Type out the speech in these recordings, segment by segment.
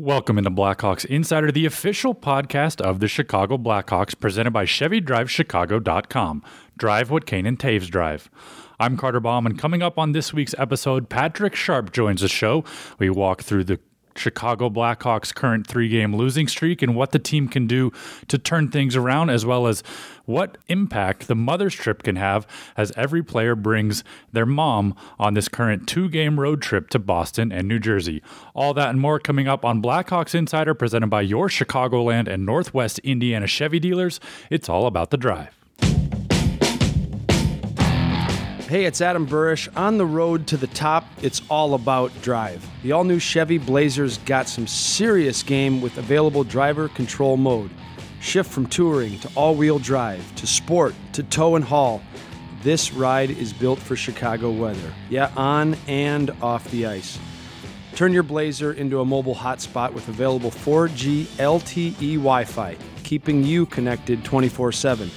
Welcome into Blackhawks Insider, the official podcast of the Chicago Blackhawks, presented by ChevyDriveChicago.com. Drive what Kane and Toews drive. I'm Carter Baum, and coming up on this week's episode, Patrick Sharp joins the show. We walk through the Chicago Blackhawks' current three game losing streak and what the team can do to turn things around, as well as what impact the mother's trip can have as every player brings their mom on this current two game road trip to Boston and New Jersey. All that and more coming up on Blackhawks Insider, presented by your Chicagoland and Northwest Indiana Chevy dealers. It's all about the drive. Hey, it's Adam Burish. On the road to the top, it's all about drive. The all new Chevy Blazer's got some serious game with available driver control mode. Shift from touring to all wheel drive to sport to tow and haul. This ride is built for Chicago weather. Yeah, on and off the ice. Turn your Blazer into a mobile hotspot with available 4G LTE Wi Fi, keeping you connected 24 7.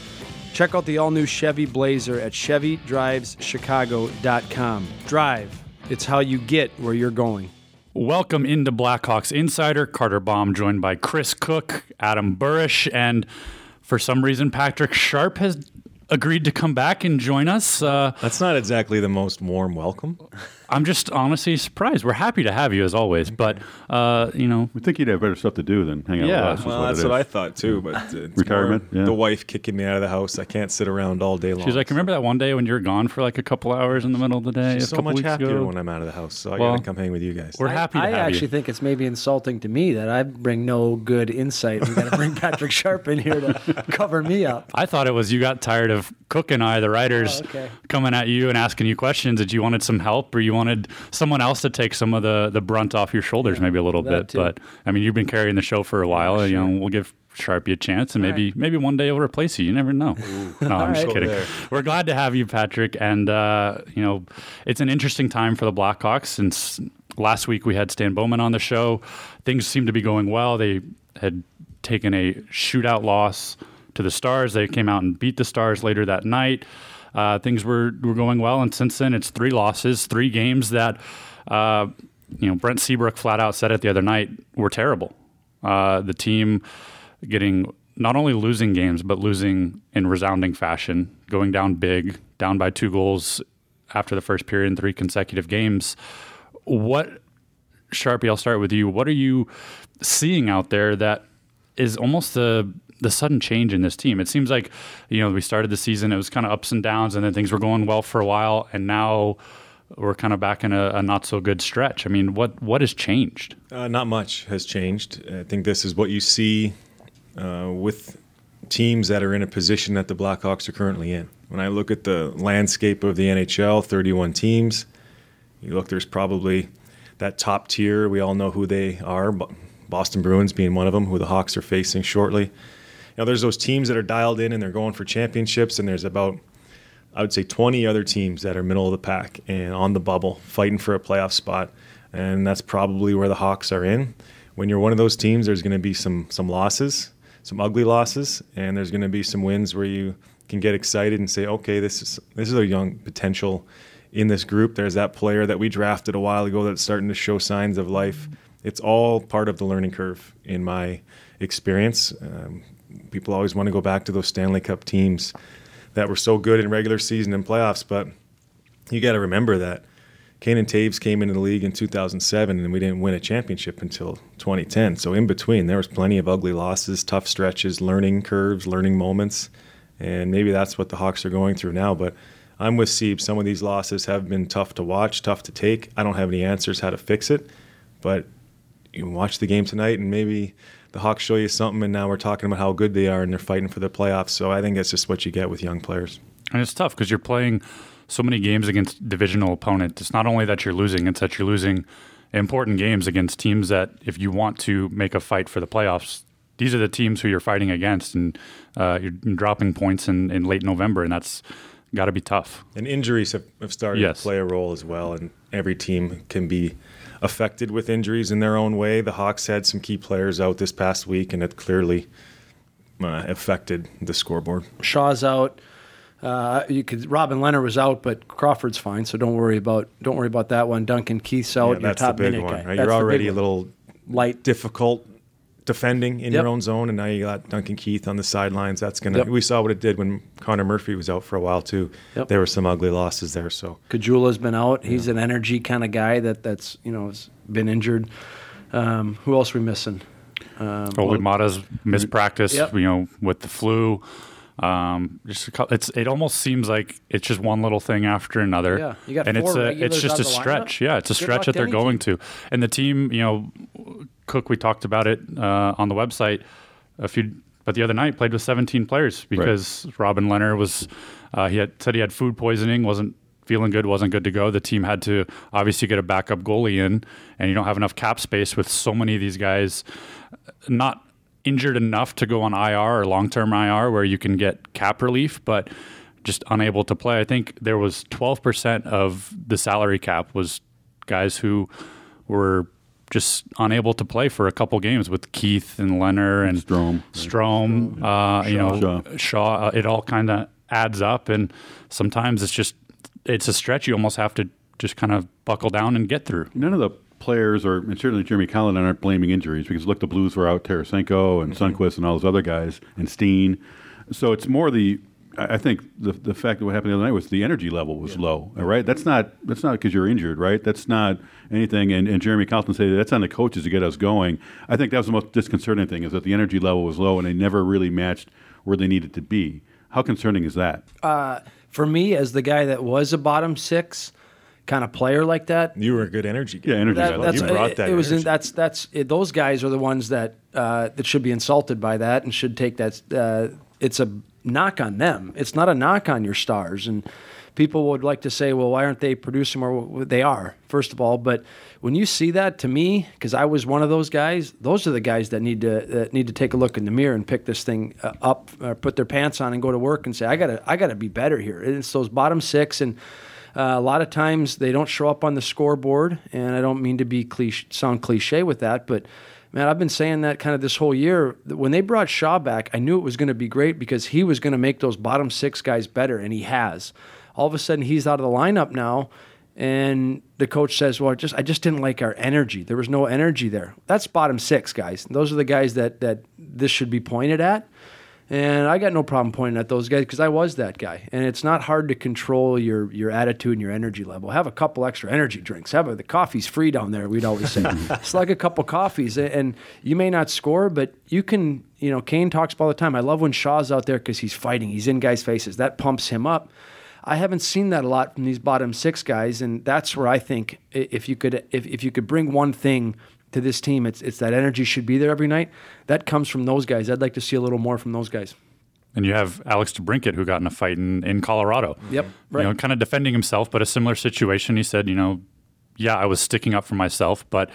Check out the all new Chevy Blazer at ChevyDrivesChicago.com. Drive, it's how you get where you're going. Welcome into Blackhawks Insider. Carter Baum joined by Chris Kuc, Adam Burish, and for some reason, Patrick Sharp has agreed to come back and join us. Uh, That's not exactly the most warm welcome. I'm just honestly surprised. We're happy to have you as always, but uh, you know, We think you'd have better stuff to do than hang out Yeah. with us. is Well, what that's what I thought too. But uh, it's Retirement, more yeah. the wife kicking me out of the house. I can't sit around all day long. she's like, remember that one day when you were gone for like a couple hours in the middle of the day? She's a so much weeks happier ago? when I'm out of the house. So I Well, gotta come hang with you guys. We're happy to I actually you. think it's maybe insulting to me that I bring no good insight. We got to bring Patrick Sharp in here to cover me up. I thought it was you got tired of Kuc and I, the writers, Oh, okay. coming at you and asking you questions that you wanted some help or you wanted someone else to take some of the, the brunt off your shoulders, maybe a little bit. too. But I mean, you've been carrying the show for a while. and, You know, we'll give Sharpie a chance, and maybe maybe one day he'll replace you. You never know. No, I'm just right. kidding. There. We're glad to have you, Patrick. And uh, you know, it's an interesting time for the Blackhawks since last week we had Stan Bowman on the show. Things seem to be going well. They had taken a shootout loss to the Stars. They came out and beat the Stars later that night. Uh, things were, were going well, and since then it's three losses, three games that uh, you know Brent Seabrook flat out said it the other night were terrible. Uh, the team getting not only losing games but losing in resounding fashion, going down big, down by two goals after the first period in three consecutive games. What Sharpie, I'll start with you. What are you seeing out there that is almost the the sudden change in this team? It seems like you know we started the season, it was kind of ups and downs, and then things were going well for a while, and now we're kind of back in a, a not so good stretch. I mean, what what has changed? Uh, not much has changed. I think this is what you see uh, with teams that are in a position that the Blackhawks are currently in. When I look at the landscape of the NHL, 31 teams, you look, there's probably that top tier. We all know who they are. Bo- Boston Bruins being one of them, who the Hawks are facing shortly. Know, there's those teams that are dialed in and they're going for championships, and there's about I would say 20 other teams that are middle of the pack and on the bubble, fighting for a playoff spot. And that's probably where the Hawks are in. When you're one of those teams, there's going to be some some losses, some ugly losses, and there's going to be some wins where you can get excited and say, okay, this is this is a young potential in this group. There's that player that we drafted a while ago that's starting to show signs of life. It's all part of the learning curve in my experience. Um, people always want to go back to those Stanley Cup teams that were so good in regular season and playoffs, but you got to remember that Kane and Toews came into the league in 2007 and we didn't win a championship until 2010. So in between, there was plenty of ugly losses, tough stretches, learning curves, learning moments, and maybe that's what the Hawks are going through now. But I'm with Seabs. Some of these losses have been tough to watch, tough to take. I don't have any answers how to fix it, but you watch the game tonight and maybe the Hawks show you something, and now we're talking about how good they are and they're fighting for the playoffs. So I think that's just what you get with young players. And it's tough because you're playing so many games against divisional opponents. It's not only that you're losing; it's that you're losing important games against teams that, if you want to make a fight for the playoffs, these are the teams who you're fighting against, and uh, you're dropping points in, in late November, and that's got to be tough. And injuries have, have started Yes. to play a role as well, and every team can be affected with injuries in their own way. The Hawks had some key players out this past week, and it clearly uh, affected the scoreboard. Shaw's out. Uh, you could Robin Lehner was out, but Crawford's fine, so don't worry about don't worry about that one. Duncan Keith's out. Yeah, that's the big one. Right? You're already a little light. difficult defending in Yep. your own zone, and now you got Duncan Keith on the sidelines. That's gonna. Yep. We saw what it did when Connor Murphy was out for a while too. Yep. There were some ugly losses there. So Caggiula's been out. He's an energy kind of guy that that's you know has been injured. Um, who else are we missing? Olli Maatta's missed practice, Yep. you know, with the flu. Um, just a cou- it's it almost seems like it's just one little thing after another. Yeah, you got and it's a it's just a of the lineup. stretch. Yeah, it's a Good stretch that they're any going to. And the team, you know, Kuc. We talked about it uh, on the website a few, but the other night played with 17 players because Robin Lehner was uh, he had said he had food poisoning, wasn't feeling good, wasn't good to go. The team had to obviously get a backup goalie in, and you don't have enough cap space with so many of these guys not injured enough to go on IR or long term IR where you can get cap relief, but just unable to play. I think there was 12% of the salary cap was guys who were just unable to play for a couple games with Keith and Lehner and Strome. Strom, uh, you know, Shaw. Shaw. uh, it all kind of adds up, and sometimes it's just it's a stretch. You almost have to just kind of buckle down and get through. None of the players, or and certainly Jeremy Colliton, aren't blaming injuries because look, the Blues were out Tarasenko and mm-hmm. Sundqvist and all those other guys and Steen. So it's more the. I think the the fact that what happened the other night was the energy level was low. All right, that's not that's not because you're injured, right? That's not anything. And, and Jeremy Colliton said that's on the coaches to get us going. I think that was the most disconcerting thing is that the energy level was low and they never really matched where they needed to be. How concerning is that? Uh, for me, as the guy that was a bottom six kind of player like that, you were a good energy. guy. Yeah, energy that, guy. that's You brought that it was in, that's that's it, those guys are the ones that uh, that should be insulted by that and should take that. Uh, it's a knock on them. It's not a knock on your stars. And people would like to say, well, why aren't they producing more? They are, first of all. But when you see that, to me, because I was one of those guys, those are the guys that need to that need to take a look in the mirror and pick this thing uh, up, or put their pants on, and go to work and say, I gotta I gotta be better here. And it's those bottom six and. Uh, a lot of times they don't show up on the scoreboard, and I don't mean to be cliche, sound cliche with that, but man, I've been saying that kind of this whole year. When they brought Shaw back, I knew it was going to be great because he was going to make those bottom six guys better, and he has. All of a sudden, he's out of the lineup now, and the coach says, "Well, I just I just didn't like our energy. There was no energy there." That's bottom six guys. Those are the guys that that this should be pointed at. And I got no problem pointing at those guys because I was that guy. And it's not hard to control your your attitude and your energy level. Have a couple extra energy drinks. Have a, the coffee's free down there. We'd always say, it's like a couple coffees, and you may not score, but you can. You know, Kane talks about all the time. I love when Shaw's out there because he's fighting. He's in guys' faces. That pumps him up. I haven't seen that a lot from these bottom six guys, and that's where I think if you could if, if you could bring one thing to this team, it's it's that energy should be there every night. That comes from those guys. I'd like to see a little more from those guys. And you have Alex DeBrincat who got in a fight in, in Colorado. Yep, right. You know, kind of defending himself, but a similar situation. He said, you know, yeah, I was sticking up for myself, but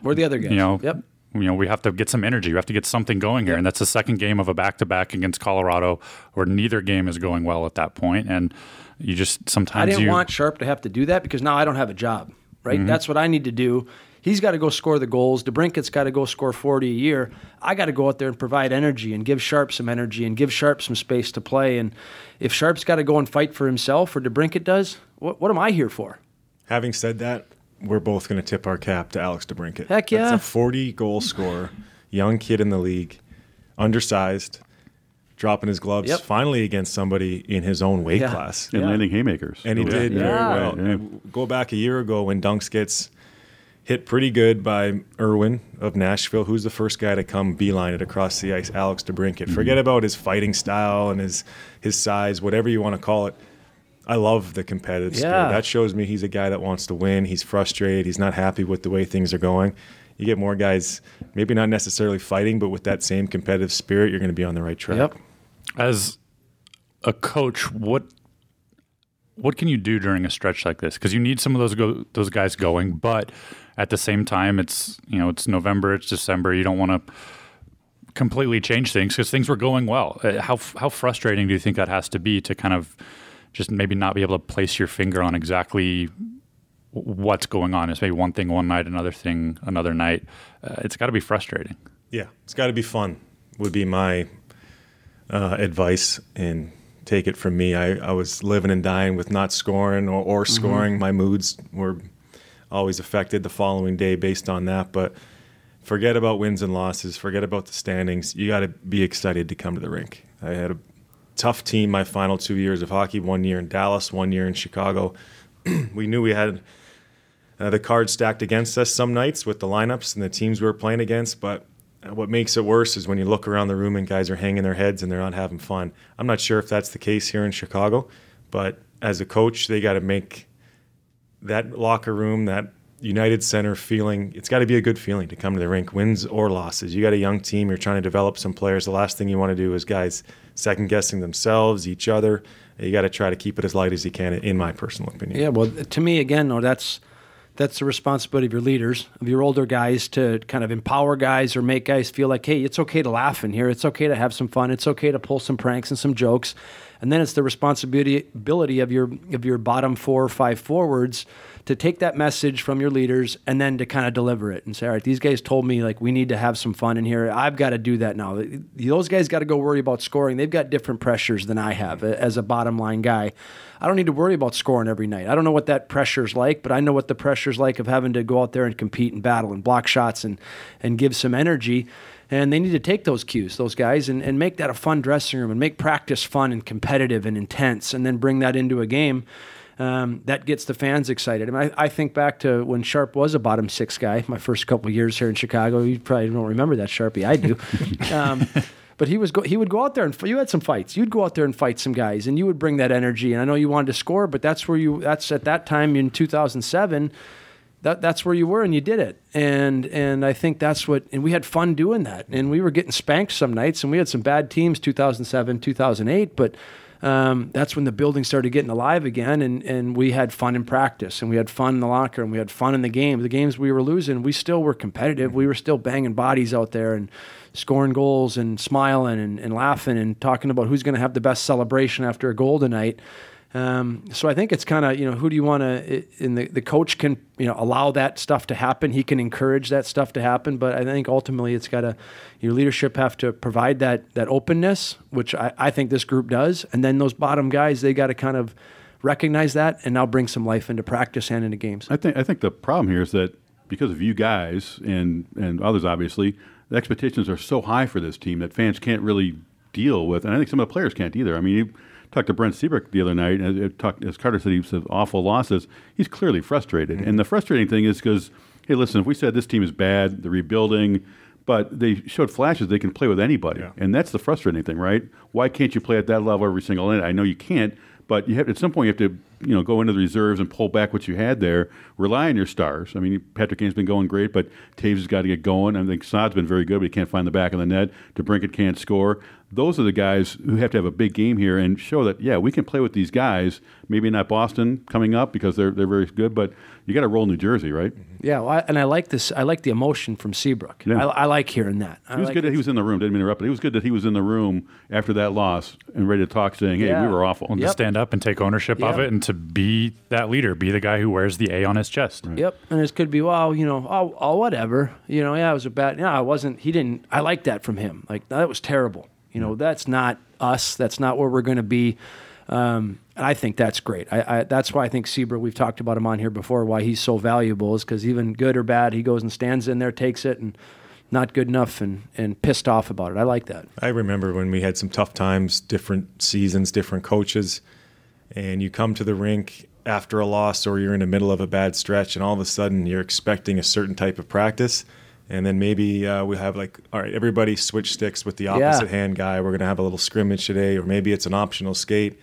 Where are the other guys? you know, Yep. you know, we have to get some energy. We have to get something going here, and that's the second game of a back-to-back against Colorado, where neither game is going well at that point, and you just sometimes I didn't you want Sharp to have to do that because now I don't have a job, right? Mm-hmm. That's what I need to do. He's got to go score the goals. DeBrincat's got to go score 40 a year. I got to go out there and provide energy and give Sharp some energy and give Sharp some space to play. And if Sharp's got to go and fight for himself or DeBrincat does, what, what am I here for? Having said that, we're both going to tip our cap to Alex DeBrincat. Heck yeah. That's a 40 goal scorer, young kid in the league, undersized, dropping his gloves Yep. finally against somebody in his own weight Yeah. class. And Yeah. landing haymakers. And he Yeah. did Yeah. very well. Yeah. Go back a year ago when Dunks gets hit pretty good by Irwin of Nashville, who's the first guy to come beeline it across the ice, Alex DeBrincat. Mm-hmm. Forget about his fighting style and his his size, whatever you want to call it. I love the competitive Yeah. spirit. That shows me he's a guy that wants to win. He's frustrated. He's not happy with the way things are going. You get more guys, maybe not necessarily fighting, but with that same competitive spirit, you're going to be on the right track. Yep. as a coach, what what can you do during a stretch like this? Because you need some of those go, those guys going, but at the same time, it's you know it's November, it's December. You don't want to completely change things because things were going well. Uh, How how frustrating do you think that has to be to kind of just maybe not be able to place your finger on exactly what's going on? It's maybe one thing one night, another thing another night. Uh, it's got to be frustrating. Yeah, it's got to be fun. Would be my uh, advice, and take it from me. I, I was living and dying with not scoring or, or scoring. My moods were always affected the following day based on that. But forget about wins and losses, forget about the standings. You got to be excited to come to the rink. I had a tough team my final two years of hockey. One year in Dallas, one year in Chicago. we knew we had uh, the cards stacked against us some nights with the lineups and the teams we were playing against, but what makes it worse is when you look around the room and guys are hanging their heads and they're not having fun. I'm not sure if that's the case here in Chicago, but as a coach, they got to make that locker room, that United Center feeling, it's got to be a good feeling to come to the rink, wins or losses. You got a young team, you're trying to develop some players. The last thing you want to do is guys second guessing themselves, each other. You got to try to keep it as light as you can, in my personal opinion. Yeah, well, to me, again, that's that's the responsibility of your leaders, of your older guys, to kind of empower guys or make guys feel like, hey, it's okay to laugh in here. It's okay to have some fun. It's okay to pull some pranks and some jokes. And then it's the responsibility of your of your bottom four or five forwards to take that message from your leaders and then to kind of deliver it and say, all right, these guys told me like we need to have some fun in here. I've got to do that now. Those guys got to go worry about scoring. They've got different pressures than I have as a bottom line guy. I don't need to worry about scoring every night. I don't know what that pressure's like, but I know what the pressure's like of having to go out there and compete and battle and block shots and and give some energy. And they need to take those cues, those guys, and, and make that a fun dressing room and make practice fun and competitive and intense, and then bring that into a game. Um, that gets the fans excited. I, mean, I, I, think back to when Sharp was a bottom six guy, my first couple years here in Chicago. You probably don't remember that Sharpie. I do. um, but he was go, he would go out there and you had some fights. You'd go out there and fight some guys, and you would bring that energy. And I know you wanted to score, but that's where you. That's at that time in 2007 that that's where you were and you did it. And and I think that's what and we had fun doing that. And we were getting spanked some nights and we had some bad teams 2007 2008 but um, that's when the building started getting alive again and and we had fun in practice and we had fun in the locker and we had fun in the game. The games we were losing we still were competitive. We were still banging bodies out there and scoring goals and smiling and, and laughing and talking about who's going to have the best celebration after a goal tonight um, so I think it's kind of you know who do you want to? And the the coach can you know allow that stuff to happen. He can encourage that stuff to happen. But I think ultimately it's got to your leadership have to provide that that openness, which I, I think this group does. And then those bottom guys they got to kind of recognize that and now bring some life into practice and into games. I think I think the problem here is that because of you guys and and others obviously, the expectations are so high for this team that fans can't really deal with, and I think some of the players can't either. I mean. You, talked to Brent Seabrook the other night, and talked, as Carter said, he said awful losses. He's clearly frustrated, mm-hmm. and the frustrating thing is because, hey, listen, if we said this team is bad, the rebuilding, but they showed flashes they can play with anybody, yeah. and that's the frustrating thing, right? Why can't you play at that level every single night? I know you can't, but you have at some point you have to you know go into the reserves and pull back what you had there. Rely on your stars. I mean, Patrick Kane's been going great, but Toews has got to get going. I think Saad's been very good, but he can't find the back of the net. DeBrincat can't score those are the guys who have to have a big game here and show that yeah we can play with these guys. Maybe not Boston coming up because they're they're very good, but you got to roll New Jersey, right? Yeah, well, I, and I like this. I like the emotion from Seabrook. Yeah. I, I, like hearing that. I he was like good that he was in the room. Didn't mean to interrupt, but he was good that he was in the room after that loss and ready to talk, saying, "Hey, yeah. we were awful." Well, yep. to stand up and take ownership yep. of it, and to be that leader, be the guy who wears the A on his chest. Right. Yep, and it could be well, you know, oh, oh, whatever, you know, yeah, it was a bad. Yeah, I wasn't. He didn't. I like that from him. Like that was terrible. You know, that's not us. That's not where we're going to be. Um, and I think that's great. I, I, that's why I think Seabrook, we've talked about him on here before, why he's so valuable is because even good or bad, he goes and stands in there, takes it, and not good enough and, and pissed off about it. I like that. I remember when we had some tough times, different seasons, different coaches, and you come to the rink after a loss or you're in the middle of a bad stretch, and all of a sudden you're expecting a certain type of practice – and then maybe uh, we have like all right everybody switch sticks with the opposite yeah. hand guy we're going to have a little scrimmage today or maybe it's an optional skate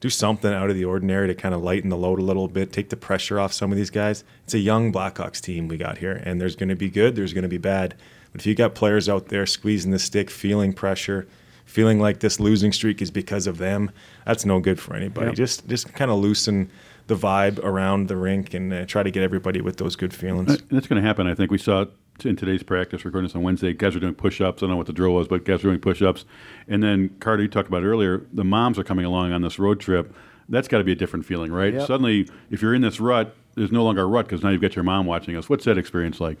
do something out of the ordinary to kind of lighten the load a little bit take the pressure off some of these guys it's a young blackhawks team we got here and there's going to be good there's going to be bad but if you got players out there squeezing the stick feeling pressure feeling like this losing streak is because of them that's no good for anybody yep. just just kind of loosen the vibe around the rink and uh, try to get everybody with those good feelings. That's going to happen. I think we saw in today's practice, recording this on Wednesday, guys are doing push-ups. I don't know what the drill was, but guys are doing push-ups. And then Carter, you talked about earlier, the moms are coming along on this road trip. That's got to be a different feeling, right? Yep. Suddenly, if you're in this rut, there's no longer a rut because now you've got your mom watching us. What's that experience like?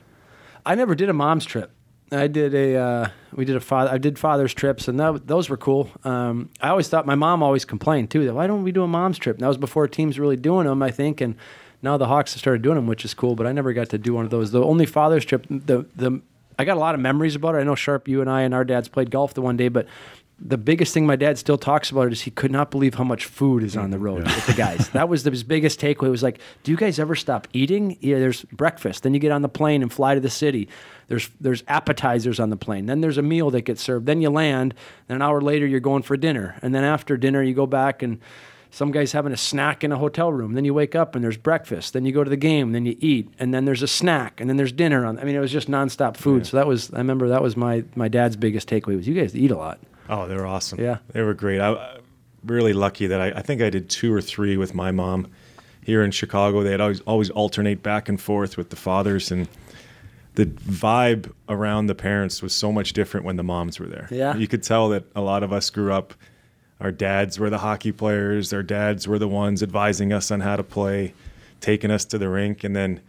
I never did a mom's trip. I did a uh, we did a father I did father's trips and that, those were cool. Um, I always thought my mom always complained too that why don't we do a mom's trip? And that was before teams really doing them, I think, and now the Hawks have started doing them, which is cool. But I never got to do one of those. The only father's trip, the the I got a lot of memories about it. I know Sharp, you and I and our dads played golf the one day, but the biggest thing my dad still talks about is he could not believe how much food is on the road with the guys. that was the, his biggest takeaway. Was like, do you guys ever stop eating? Yeah, there's breakfast. Then you get on the plane and fly to the city. There's there's appetizers on the plane. Then there's a meal that gets served. Then you land. Then an hour later you're going for dinner. And then after dinner you go back and some guy's having a snack in a hotel room. Then you wake up and there's breakfast. Then you go to the game. Then you eat. And then there's a snack. And then there's dinner. On, I mean, it was just nonstop food. So that was I remember that was my my dad's biggest takeaway was you guys eat a lot. Oh, they were awesome. Yeah. they were great. I, I'm really lucky that I, I think I did two or three with my mom here in Chicago. They'd always always alternate back and forth with the fathers, and the vibe around the parents was so much different when the moms were there. Yeah. you could tell that a lot of us grew up. Our dads were the hockey players. Our dads were the ones advising us on how to play, taking us to the rink, and then.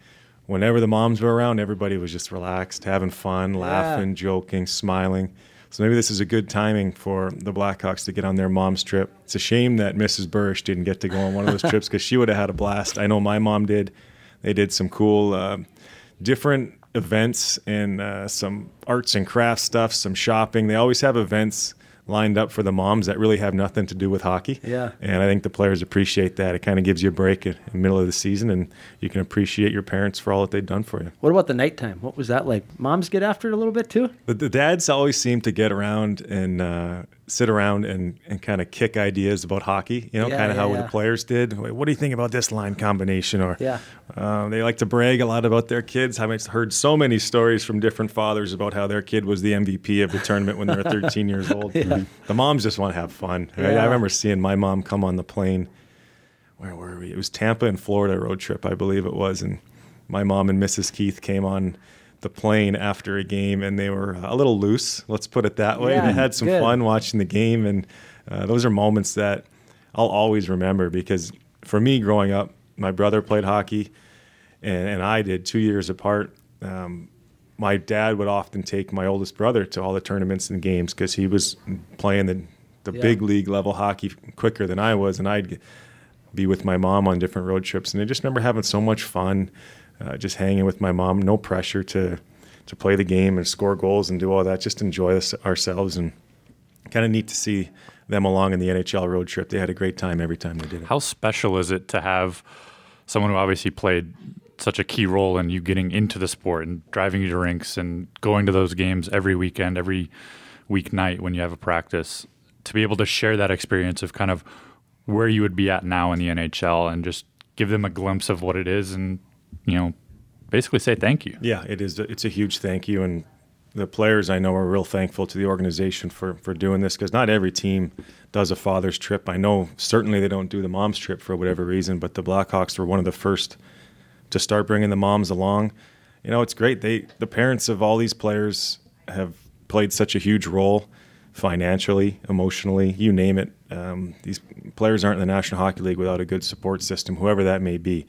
Whenever the moms were around, everybody was just relaxed, having fun, laughing, joking, smiling. So maybe this is a good timing for the Blackhawks to get on their mom's trip. It's a shame that Mrs. Burish didn't get to go on one of those trips because she would have had a blast. I know my mom did. They did some cool, uh, different events and uh, some arts and crafts stuff, some shopping. They always have events lined up for the moms that really have nothing to do with hockey. Yeah. And I think the players appreciate that. It kind of gives you a break in the middle of the season and you can appreciate your parents for all that they've done for you. What about the nighttime? What was that like? Moms get after it a little bit too. The, the dads always seem to get around and uh, sit around and, and kind of kick ideas about hockey, you know, Yeah, kind of yeah, how yeah. the players did. What do you think about this line combination? Or Yeah. uh, they like to brag a lot about their kids. I've heard so many stories from different fathers about how their kid was the MVP of the tournament when they were 13 years old. The moms just want to have fun. I, Yeah. I remember seeing my mom come on the plane. Where were we? It was Tampa and Florida road trip, I believe it was, and my mom and Mrs. Keith came on the plane after a game, and they were a little loose. Let's put it that way. Yeah, they had some good. fun watching the game, and uh, those are moments that I'll always remember because for me, growing up, my brother played hockey, and, and I did two years apart. Um, my dad would often take my oldest brother to all the tournaments and games because he was playing the the Yeah. big league level hockey quicker than I was, and I'd be with my mom on different road trips, and I just remember having so much fun, uh, just hanging with my mom. No pressure to to play the game and score goals and do all that. Just enjoy this ourselves, and kind of neat to see them along in the NHL road trip. They had a great time every time they did it. How special is it to have someone who obviously played such a key role in you getting into the sport and driving you to rinks and going to those games every weekend, every weeknight when you have a practice, to be able to share that experience of kind of where you would be at now in the NHL and just give them a glimpse of what it is and, you know, basically say thank you. Yeah, it is. It's a huge thank you, and the players I know are real thankful to the organization for for doing this because not every team does a father's trip. I know certainly they don't do the mom's trip for whatever reason, but the Blackhawks were one of the first to start bringing the moms along. You know, it's great. They the parents of all these players have played such a huge role financially, emotionally, you name it. Um, these players aren't in the National Hockey League without a good support system, whoever that may be.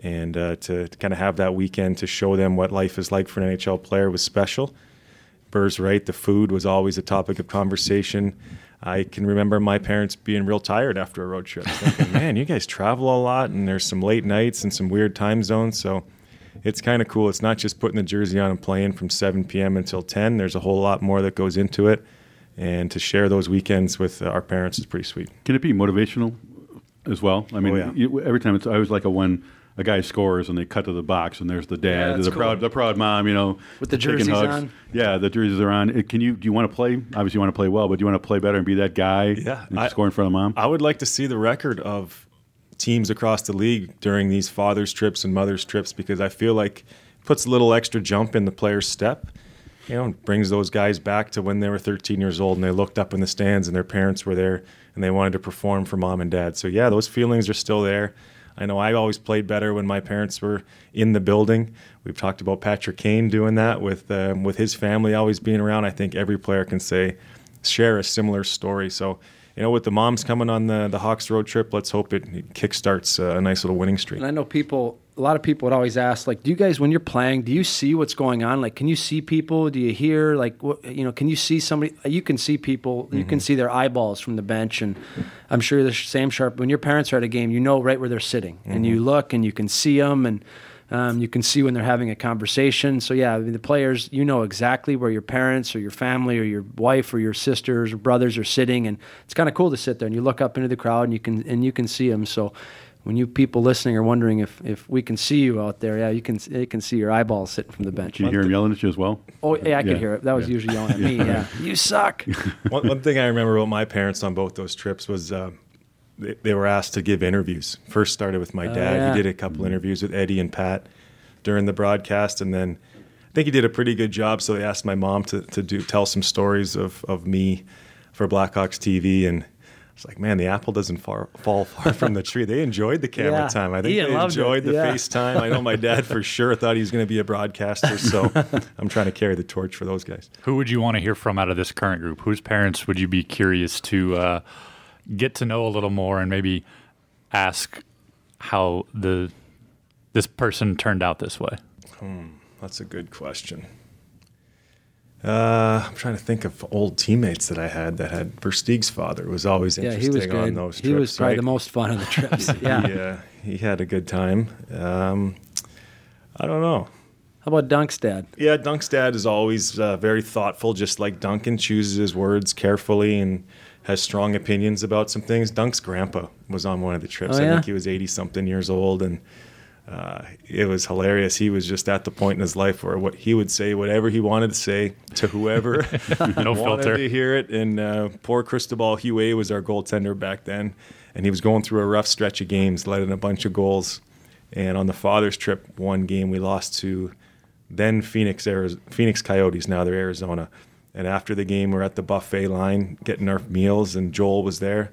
And uh, to, to kind of have that weekend to show them what life is like for an NHL player was special. Burr's right. The food was always a topic of conversation. I can remember my parents being real tired after a road trip, thinking, "Man, you guys travel a lot, and there's some late nights and some weird time zones." So it's kind of cool. It's not just putting the jersey on and playing from 7 p.m. until 10. There's a whole lot more that goes into it, and to share those weekends with uh, our parents is pretty sweet. Can it be motivational as well? I mean, Oh, yeah. you, every time it's I always like a when a guy scores and they cut to the box and there's the dad, that's the proud, the proud mom, you know, With the jerseys hugs. on. Yeah, the jerseys are on. Can you do you want to play? Obviously, you want to play well, but do you want to play better and be that guy? Yeah, and I- score in front of mom. I would like to see the record of teams across the league during these fathers' trips and mothers' trips because I feel like it puts a little extra jump in the player's step. You know, brings those guys back to when they were 13 years old and they looked up in the stands and their parents were there and they wanted to perform for mom and dad. So yeah, those feelings are still there. I know I always played better when my parents were in the building. We've talked about Patrick Kane doing that with um, with his family always being around. I think every player can say share a similar story. So you know, with the moms coming on the the Hawks road trip, let's hope it kickstarts uh, a nice little winning streak. And I know people, a lot of people would always ask, like, do you guys, when you're playing, do you see what's going on? Like, can you see people? Do you hear, like, what, you know, can you see somebody? Uh, you can see people, you can mm-hmm. see their eyeballs from the bench. And I'm sure the same sharp, when your parents are at a game, you know right where they're sitting. And you mm-hmm. look and you can see them. And Um, you can see when they're having a conversation. So yeah, I mean, the players, you know exactly where your parents or your family or your wife or your sisters or brothers are sitting, and it's kind of cool to sit there and you look up into the crowd and you can and you can see them. So when you people listening are wondering if, if we can see you out there, yeah, you can you can see your eyeballs sitting from the bench. Can you hear him yelling at you as well? Oh yeah, I could Yeah. hear it. That was Yeah. usually yelling at me. Yeah, you suck. one, one thing I remember about my parents on both those trips was uh, they, they were asked to give interviews. First started with my dad. yeah. He did a couple interviews with Eddie and Pat during the broadcast, and then I think he did a pretty good job. So they asked my mom to, to do tell some stories of, of me for Blackhawks TV, and it's like, man, the apple doesn't far, fall far from the tree. They enjoyed the camera Yeah. time. I think Ian they loved it. enjoyed the Yeah. FaceTime. I know my dad for sure thought he was going to be a broadcaster, so I'm trying to carry the torch for those guys. Who would you want to hear from out of this current group? Whose parents would you be curious to uh, get to know a little more and maybe ask how the this person turned out this way? That's a good question. Uh, I'm trying to think of old teammates that I had that had Versteeg's father was always Yeah, interesting he was good. on those trips. he was probably right? the most fun on the trips. Yeah. Yeah, he had a good time. Um, I don't know. How about Dunk's dad? Yeah, Dunk's dad is always uh, very thoughtful, just like Duncan chooses his words carefully and has strong opinions about some things. Dunk's grandpa was on one of the trips. Oh, I think he was 80 something years old, and uh, it was hilarious. He was just at the point in his life where what he would say whatever he wanted to say to whoever No wanted filter. to hear it. And uh, poor Cristobal Huet was our goaltender back then, and he was going through a rough stretch of games, letting a bunch of goals. And on the father's trip, one game we lost to then Phoenix, Arizona, Phoenix Coyotes. Now they're Arizona. And after the game, we're at the buffet line getting our meals, and Joel was there,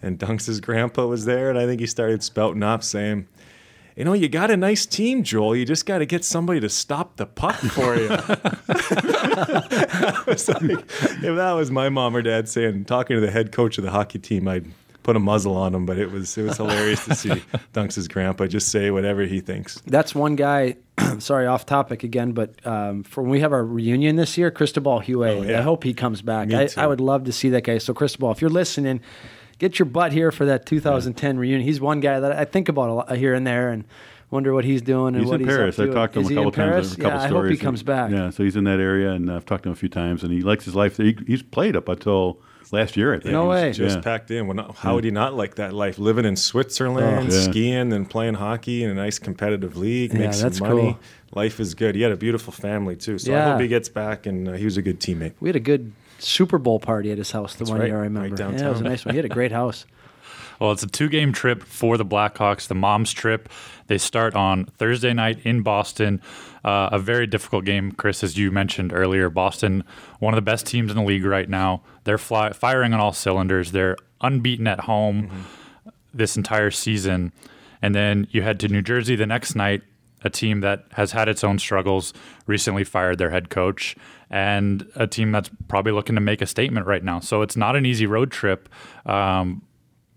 and Dunks' grandpa was there, and I think he started spouting off saying, "You know, you got a nice team, Joel. You just got to get somebody to stop the puck for you." Like, if that was my mom or dad saying, talking to the head coach of the hockey team, I'd put a muzzle on him. But it was it was hilarious to see Dunks' grandpa just say whatever he thinks. That's one guy. sorry, off topic again, but um, for when we have our reunion this year, Cristobal Huet. Oh, yeah. I hope he comes back. I. I would love to see that guy. So, Cristobal, if you're listening, get your butt here for that 2010 reunion. He's one guy that I think about a lot here and there and wonder what he's doing and He's what in he's Paris. up I to. talked to him Is a couple in times. Paris? A couple yeah, I stories. hope he comes back. Yeah, so he's in that area, and I've talked to him a few times, and he likes his life. there. He, he's played up until last year, I think. No He's- way. just yeah. packed in. Well, not, how would he not like that life? Living in Switzerland, Oh. Yeah. skiing, and playing hockey in a nice competitive league, Yeah, make some that's money. cool. Life is good. He had a beautiful family too, so I hope he gets back. And uh, he was a good teammate. We had a good Super Bowl party at his house the That's one right, year I right remember. yeah, it was a nice one. He had a great house. Well, it's a two game trip for the Blackhawks. The mom's trip, they start on Thursday night in Boston. Uh, a very difficult game, Chris, as you mentioned earlier. Boston, one of the best teams in the league right now. They're fly- firing on all cylinders. They're unbeaten at home this entire season. And then you head to New Jersey the next night, a team that has had its own struggles, recently fired their head coach, and a team that's probably looking to make a statement right now. So it's not an easy road trip. Um,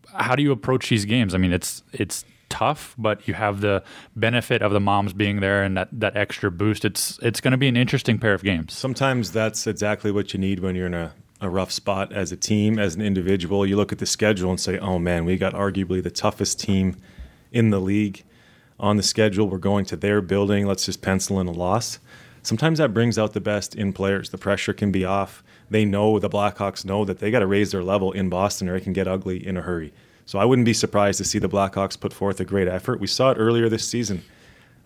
how do you approach these games? I mean, it's it's tough, but you have the benefit of the moms being there and that, that extra boost. It's it's going to be an interesting pair of games. Sometimes that's exactly what you need when you're in a, a rough spot as a team, as an individual. You look at the schedule and say, oh man, we got arguably the toughest team in the league on the schedule. We're going to their building. Let's just pencil in a loss. Sometimes that brings out the best in players. The pressure can be off. They know, the Blackhawks know that they got to raise their level in Boston or it can get ugly in a hurry. So I wouldn't be surprised to see the Blackhawks put forth a great effort. We saw it earlier this season.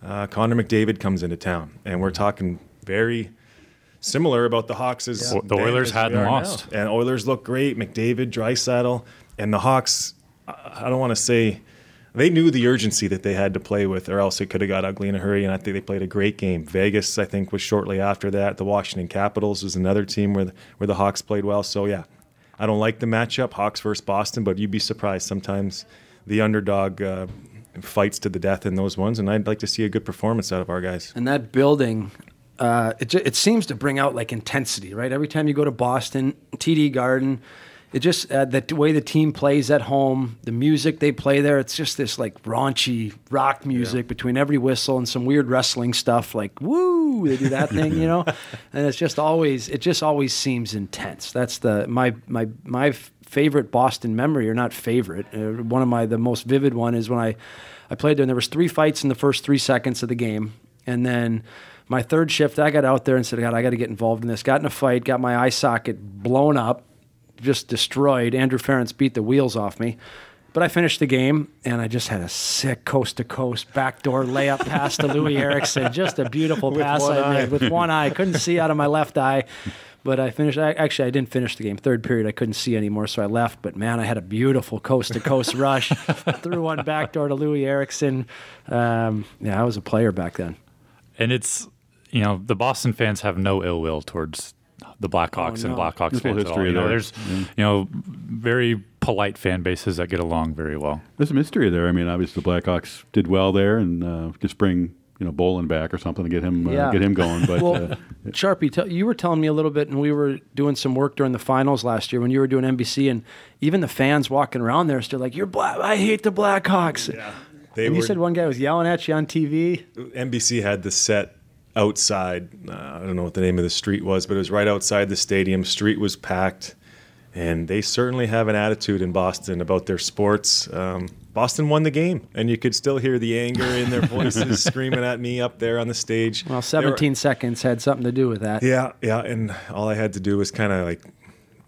Uh, Connor McDavid comes into town, and we're talking very similar about the Hawks as Yeah. The Oilers as hadn't are now. lost. and Oilers look great. McDavid, Draisaitl, and the Hawks. I I don't want to say they knew the urgency that they had to play with, or else it could have got ugly in a hurry. And I think they played a great game. Vegas, I think, was shortly after that. The Washington Capitals was another team where the, where the Hawks played well. So yeah, I don't like the matchup, Hawks versus Boston, but you'd be surprised sometimes the underdog. Uh, fights to the death in those ones and i'd like to see a good performance out of our guys And that building, uh, it, it seems to bring out like intensity, right? Every time you go to Boston, TD Garden, it just uh, the way the team plays at home, the music they play there, it's just this like raunchy rock music between every whistle and some weird wrestling stuff like woo, they do that thing, you know, and it's just always it just always seems intense. That's the my my my favorite Boston memory, or not favorite. Uh, one of my the most vivid one is when I I played there. and There was three fights in the first three seconds of the game, and then my third shift, I got out there and said, God, I got to get involved in this. Got in a fight, got my eye socket blown up, just destroyed. Andrew Ference beat the wheels off me. But I finished the game, and I just had a sick coast to coast backdoor layup pass to Loui Eriksson. Just a beautiful pass I made with one eye. Couldn't see out of my left eye. But I finished. I, actually, I didn't finish the game. Third period, I couldn't see anymore, so I left. But man, I had a beautiful coast to coast rush. Threw one backdoor to Loui Eriksson. Um, yeah, I was a player back then. And it's you know the Boston fans have no ill will towards the Blackhawks Oh, and. Blackhawks There's a fans at all. history You know, there. there's you know very polite fan bases that get along very well. There's a mystery there. I mean, obviously the Blackhawks did well there, and uh, just bring you know Bolland back or something to get him uh, get him going. But Well, uh, Sharpie, tell, you were telling me a little bit, and we were doing some work during the finals last year when you were doing NBC, and even the fans walking around there still like, "You're black. I hate the Blackhawks." Yeah. They And you said one guy was yelling at you on TV. NBC had the set outside. Uh, I don't know what the name of the street was, but it was right outside the stadium. Street was packed, and they certainly have an attitude in Boston about their sports. Um, Boston won the game, and you could still hear the anger in their voices screaming at me up there on the stage. Well, They were- 17 seconds had something to do with that. yeah, yeah, and all I had to do was kind of like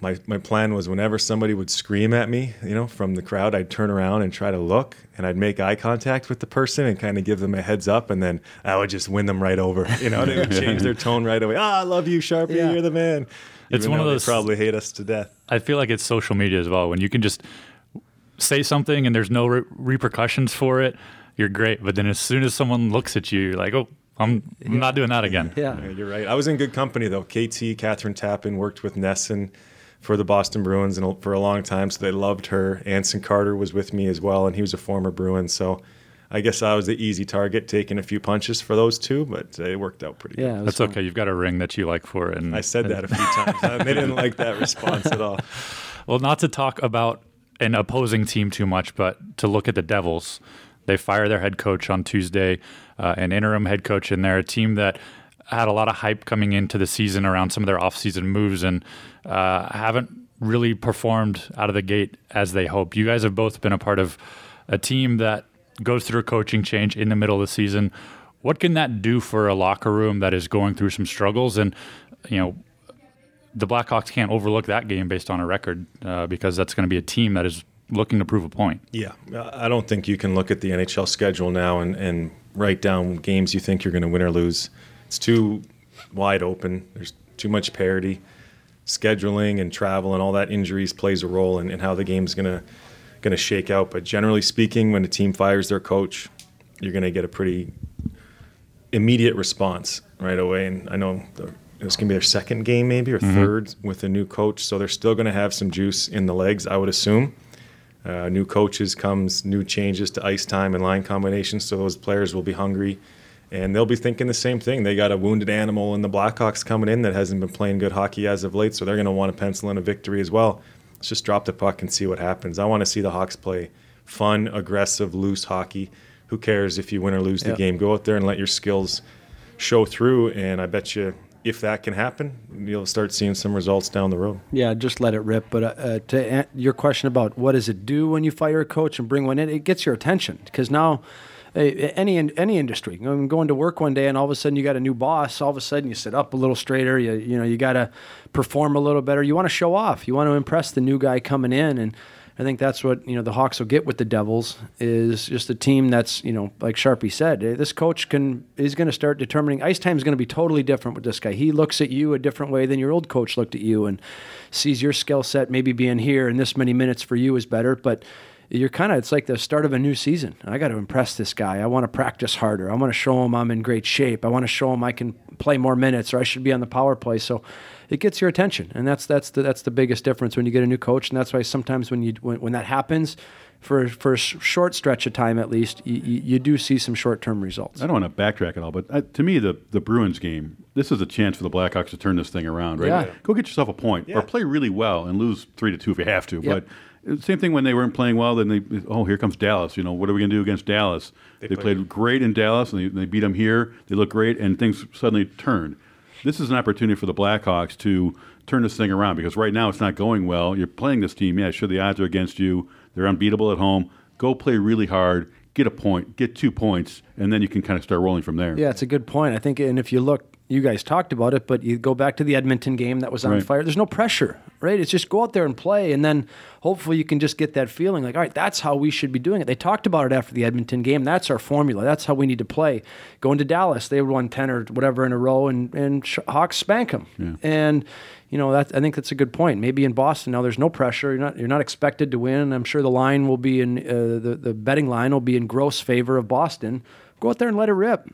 my my plan was whenever somebody would scream at me, you know, from the crowd, I'd turn around and try to look, and I'd make eye contact with the person and kind of give them a heads up, and then I would just win them right over. You know, they would change their tone right away. Ah, I love you, Sharpie. Yeah. You're the man. It's Even one of those- They probably hate us to death. I feel like it's social media as well when you can just say something and there's no re- repercussions for it. You're great, but then as soon as someone looks at you, you're like, oh, I'm, I'm not doing that again. Yeah. Yeah, you're right. I was in good company though. KT, Kathryn Tappen worked with NESN for the Boston Bruins and for a long time, so they loved her. Anson Carter was with me as well, and he was a former Bruin. So I guess I was the easy target, taking a few punches for those two, but it worked out pretty Yeah, good. That's fun. okay. You've got a ring that you like for it. And I said that a few times. they didn't like that response at all. Well, not to talk about an opposing team too much, but to look at the Devils. They fire their head coach on Tuesday, uh, an interim head coach, and they're a team that had a lot of hype coming into the season around some of their offseason moves and uh, haven't really performed out of the gate as they hope. You guys have both been a part of a team that goes through a coaching change in the middle of the season. What can that do for a locker room that is going through some struggles? And, you know, the Blackhawks can't overlook that game based on a record uh, because that's going to be a team that is looking to prove a point. Yeah, I don't think you can look at the NHL schedule now and, and write down games you think you're going to win or lose. It's too wide open. There's too much parity. Scheduling and travel and all that injuries plays a role in, in how the game's going to going to shake out. But generally speaking, when a team fires their coach, you're going to get a pretty immediate response right away. And I know the, it's going to be their second game, maybe or third, with a new coach. So they're still going to have some juice in the legs, I would assume. Uh, new coaches comes new changes to ice time and line combinations, so those players will be hungry, and they'll be thinking the same thing. They got a wounded animal in the Blackhawks coming in that hasn't been playing good hockey as of late, so they're going to want to pencil in a victory as well. Let's just drop the puck and see what happens. I want to see the Hawks play fun, aggressive, loose hockey. Who cares if you win or lose the Yeah. game? Go out there and let your skills show through, and I bet you if that can happen, you'll start seeing some results down the road. Yeah, just let it rip. But uh, uh, to your question about what does it do when you fire a coach and bring one in, it gets your attention because now. Any any industry, I mean, going to work one day and all of a sudden you got a new boss. All of a sudden you sit up a little straighter. You you know you got to perform a little better. You want to show off. You want to impress the new guy coming in, and I think that's what you know the Hawks will get with the Devils is just a team that's you know like Sharpie said, eh, this coach can is going to start determining ice time is going to be totally different with this guy. He looks at you a different way than your old coach looked at you, and sees your skill set maybe being here and this many minutes for you is better, but. You're kind of, it's like the start of a new season. I got to impress this guy. I want to practice harder. I want to show him I'm in great shape. I want to show him I can play more minutes or I should be on the power play. So it gets your attention. And that's, that's the, that's the biggest difference when you get a new coach. And that's why sometimes when you, when, when that happens for, for a sh- short stretch of time, at least you, you, you do see some short-term results. I don't want to backtrack at all, but uh, to me, the the Bruins game, this is a chance for the Blackhawks to turn this thing around, right? Yeah. Go get yourself a point, Yeah. or play really well and lose three to two if you have to. Yep. But same thing when they weren't playing well. Then they, oh, here comes Dallas. You know, what are we going to do against Dallas? They, They played played- great in Dallas, and they, they beat them here. They look great, and things suddenly turned. this is an opportunity for the Blackhawks to turn this thing around because right now it's not going well. You're playing this team, yeah, sure the odds are against you. They're unbeatable at home. Go play really hard, get a point, get two points, and then you can kind of start rolling from there. Yeah, it's a good point. I think, and if you look, you guys talked about it, but you go back to the Edmonton game that was on Right. fire. There's no pressure, right? It's just go out there and play, and then hopefully you can just get that feeling like, all right, that's how we should be doing it. They talked about it after the Edmonton game. That's our formula. That's how we need to play. Going to Dallas, they won ten or whatever in a row, and and Hawks spank them. And you know that I think that's a good point. Maybe in Boston now there's no pressure. You're not you're not expected to win. I'm sure the line will be in uh, the the betting line will be in gross favor of Boston. Go out there and let it rip.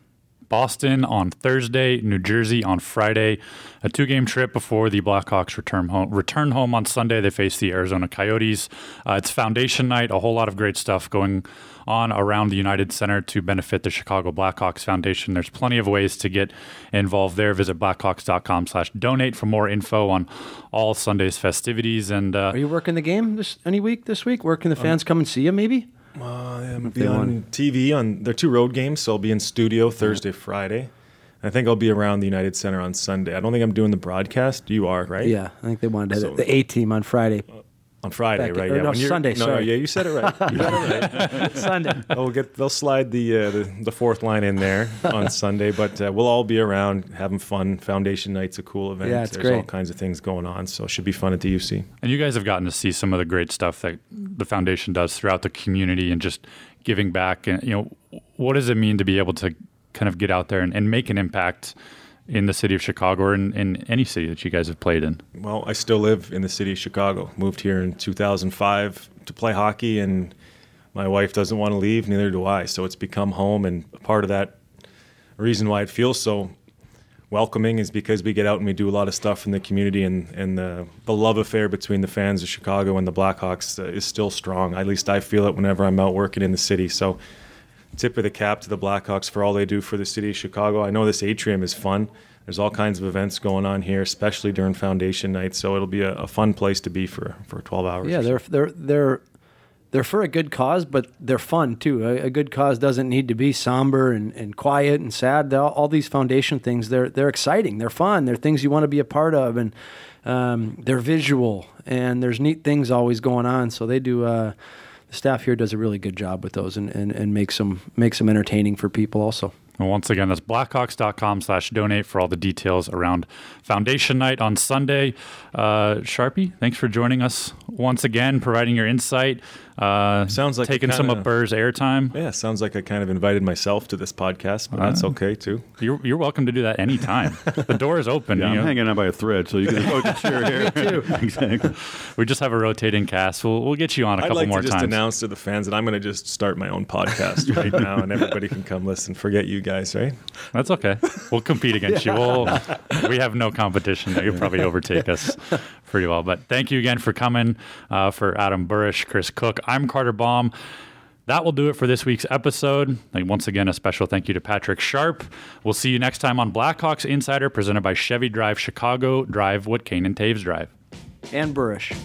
Boston on Thursday, New Jersey on Friday. A two game trip before the Blackhawks return home. Return home on Sunday. They face the Arizona Coyotes. Uh, it's Foundation Night. A whole lot of great stuff going on around the United Center to benefit the Chicago Blackhawks Foundation. There's plenty of ways to get involved there. Visit blackhawks.com slash donate for more info on all Sunday's festivities. And uh, Are you working the game this any week this week? Where can the fans come and see you? Maybe. Uh, I'll be on TV on there are two road games, so I'll be in studio Thursday, Friday. I think I'll be around the United Center on Sunday. I don't think I'm doing the broadcast. You are, right? Yeah, I think they wanted So- the A team on Friday. Uh, On Friday, Back- right? or yeah. no, when you're- Sunday, No, sorry. yeah, you said it right. You got it right. Sunday. They'll get they'll slide the uh, the, the fourth line in there on Sunday, but uh, we'll all be around having fun. Foundation Night's a cool event. Yeah, it's There's all kinds of things going on, so it should be fun at the UC. And you guys have gotten to see some of the great stuff that the foundation does throughout the community and just giving back. And you know, what does it mean to be able to kind of get out there and, and make an impact in the city of Chicago or in, in any city that you guys have played in? Well, I still live in the city of Chicago. Moved here in 2005 to play hockey, and my wife doesn't want to leave. Neither do I. So it's become home, and part of that reason why it feels so welcoming is because we get out and we do a lot of stuff in the community, and and the the love affair between the fans of Chicago and the Blackhawks uh, is still strong. At least I feel it whenever I'm out working in the city. So tip of the cap to the Blackhawks for all they do for the city of Chicago. I know this atrium is fun. There's all kinds of events going on here, especially during Foundation Night. So it'll be a, a fun place to be for, for 12 hours. Yeah, they're they're they're they're for a good cause, but they're fun too. A, a good cause doesn't need to be somber and, and quiet and sad. All, all these foundation things, they're they're exciting. They're fun. They're things you want to be a part of, and um, they're visual. And there's neat things always going on. So they do. Uh, the staff here does a really good job with those and, and, and makes them makes them entertaining for people also. And once again, that's blackhawks.com slash donate for all the details around Foundation Night on Sunday. Uh, Sharpie, thanks for joining us once again, providing your insight. Uh, Sounds like taking some kinda- of Burr's airtime. Yeah, sounds like I kind of invited myself to this podcast, but that's okay too. You're, you're welcome to do that anytime. the door is open. Yeah, you I'm know. hanging on by a thread, so you can just, oh, just chair here. exactly. We just have a rotating cast. We'll, we'll get you on a I'd couple like more to just times. announce to the fans that I'm going to just start my own podcast right now, and everybody can come listen. Forget you guys, right? That's okay. We'll compete against you. We'll, we have no competition. You'll probably overtake us pretty well. But thank you again for coming. Uh, for Adam Burish, Chris Kuc, I'm Carter Baum. That will do it for this week's episode. And once again, a special thank you to Patrick Sharp. We'll see you next time on Blackhawks Insider, presented by Chevy Drive Chicago. Drive what Kane and Toews drive. And Burish.